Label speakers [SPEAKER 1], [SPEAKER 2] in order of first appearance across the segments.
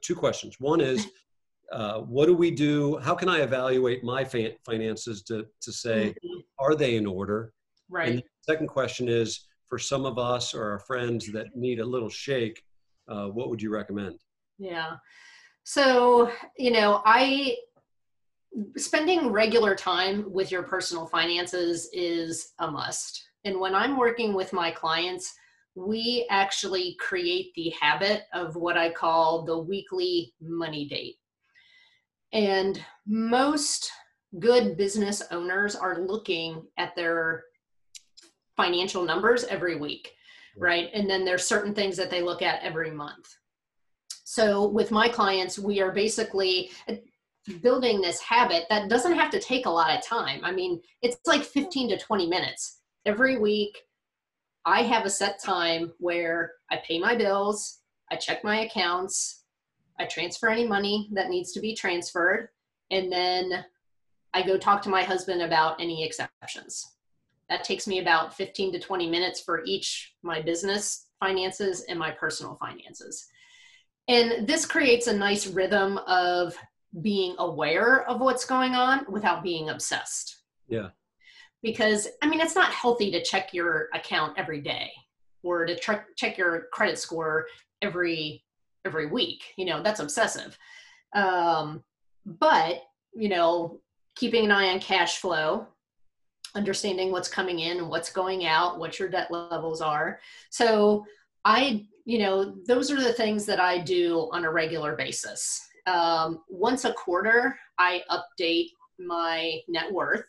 [SPEAKER 1] two questions. One is, uh, what do we do? How can I evaluate my fa- finances to, to say, mm-hmm. are they in order?
[SPEAKER 2] Right. And the
[SPEAKER 1] second question is, for some of us or our friends that need a little shake, uh, what would you recommend?
[SPEAKER 2] Yeah. So, you know, I spending regular time with your personal finances is a must. And when I'm working with my clients, we actually create the habit of what I call the weekly money date. And most good business owners are looking at their financial numbers every week, right? And then there's certain things that they look at every month. So with my clients, we are basically uh, building this habit that doesn't have to take a lot of time. I mean, it's like 15 to 20 minutes every week. I have a set time where I pay my bills, I check my accounts, I transfer any money that needs to be transferred, and then I go talk to my husband about any exceptions. That takes me about 15 to 20 minutes for each my business finances and my personal finances. And this creates a nice rhythm of being aware of what's going on without being obsessed.
[SPEAKER 1] Yeah.
[SPEAKER 2] Because I mean, it's not healthy to check your account every day or to tr- check your credit score every every week. You know, that's obsessive. Um, but you know, keeping an eye on cash flow, understanding what's coming in and what's going out, what your debt levels are. So I, you know, those are the things that I do on a regular basis um, once a quarter, I update my net worth.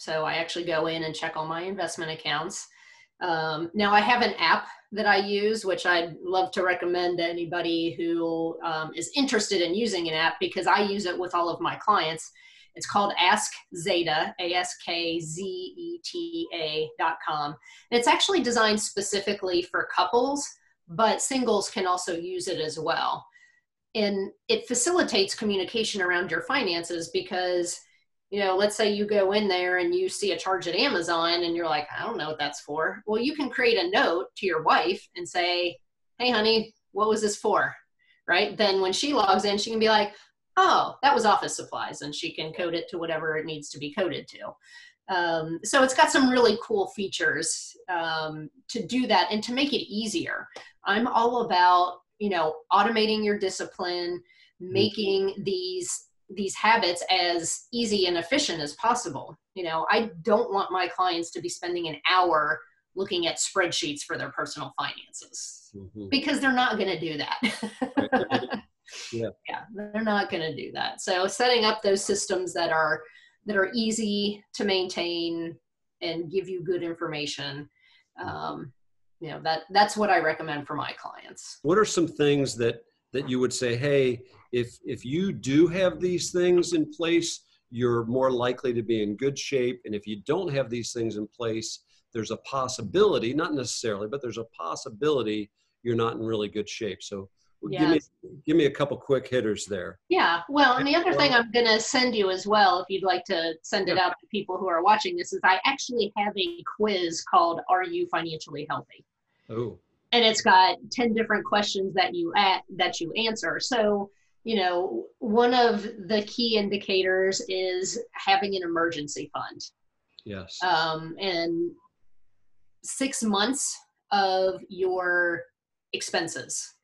[SPEAKER 2] So I actually go in and check all my investment accounts. Um, now I have an app that I use, which I'd love to recommend to anybody who um, is interested in using an app because I use it with all of my clients. It's called Ask Zeta, A S K Z E T A dot com. And it's actually designed specifically for couples, but singles can also use it as well and it facilitates communication around your finances because you know let's say you go in there and you see a charge at amazon and you're like i don't know what that's for. Well you can create a note to your wife and say hey honey what was this for? Right? Then when she logs in she can be like oh that was office supplies and she can code it to whatever it needs to be coded to. Um, so it's got some really cool features um, to do that and to make it easier. I'm all about you know automating your discipline mm-hmm. making these these habits as easy and efficient as possible. You know i don't want my clients to be spending an hour looking at spreadsheets for their personal finances mm-hmm. because they're not going to do that. Yeah. Yeah they're not going to do that. So setting up those systems that are that are easy to maintain and give you good information um, you know that that's what i recommend for my clients.
[SPEAKER 1] What are some things that that you would say hey if if you do have these things in place you're more likely to be in good shape and if you don't have these things in place there's a possibility not necessarily but there's a possibility you're not in really good shape so yes. give me give me a couple quick hitters there
[SPEAKER 2] yeah well and the other thing i'm going to send you as well if you'd like to send it out to people who are watching this is i actually have a quiz called are you financially healthy
[SPEAKER 1] Oh.
[SPEAKER 2] And it's got 10 different questions that you at, that you answer. So, you know, one of the key indicators is having an emergency fund.
[SPEAKER 1] Yes.
[SPEAKER 2] Um, and six months of your expenses.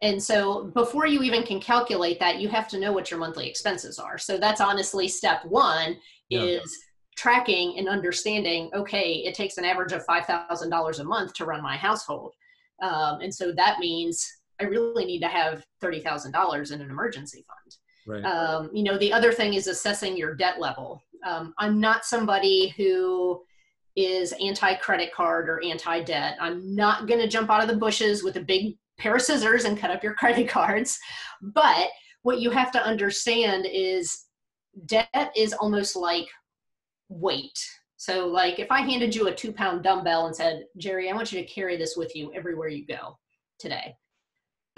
[SPEAKER 2] And so before you even can calculate that, you have to know what your monthly expenses are. So that's honestly step one yeah. is tracking and understanding okay it takes an average of $5000 a month to run my household um, and so that means i really need to have $30000 in an emergency fund
[SPEAKER 1] right.
[SPEAKER 2] Um, you know the other thing is assessing your debt level um, i'm not somebody who is anti credit card or anti debt i'm not going to jump out of the bushes with a big pair of scissors and cut up your credit cards but what you have to understand is debt is almost like weight. So, like if I handed you a two pound dumbbell and said, Jerry, I want you to carry this with you everywhere you go today,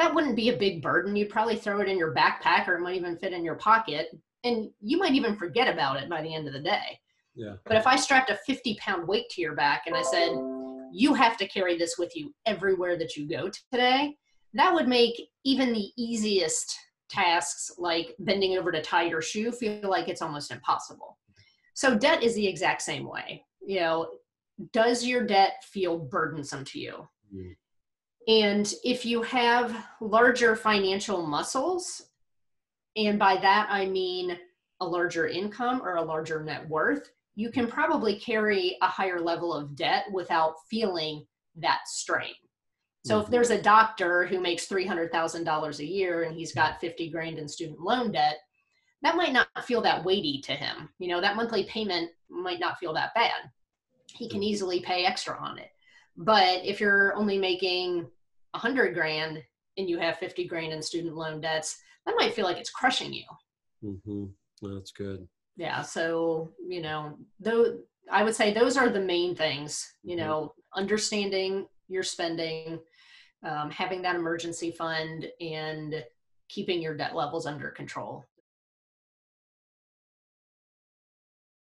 [SPEAKER 2] that wouldn't be a big burden. You'd probably throw it in your backpack or it might even fit in your pocket. And you might even forget about it by the end of the day.
[SPEAKER 1] Yeah.
[SPEAKER 2] But if I strapped a 50 pound weight to your back and I said, you have to carry this with you everywhere that you go today, that would make even the easiest tasks like bending over to tie your shoe feel like it's almost impossible. So debt is the exact same way. You know, does your debt feel burdensome to you? Mm. And if you have larger financial muscles, and by that I mean a larger income or a larger net worth, you can probably carry a higher level of debt without feeling that strain. So mm-hmm. if there's a doctor who makes $300,000 a year and he's got 50 grand in student loan debt, that might not feel that weighty to him. You know, that monthly payment might not feel that bad. He can mm-hmm. easily pay extra on it. But if you're only making a 100 grand and you have 50 grand in student loan debts, that might feel like it's crushing you.
[SPEAKER 1] Mm-hmm. That's good.
[SPEAKER 2] Yeah. So, you know, though I would say those are the main things, you mm-hmm. know, understanding your spending, um, having that emergency fund, and keeping your debt levels under control.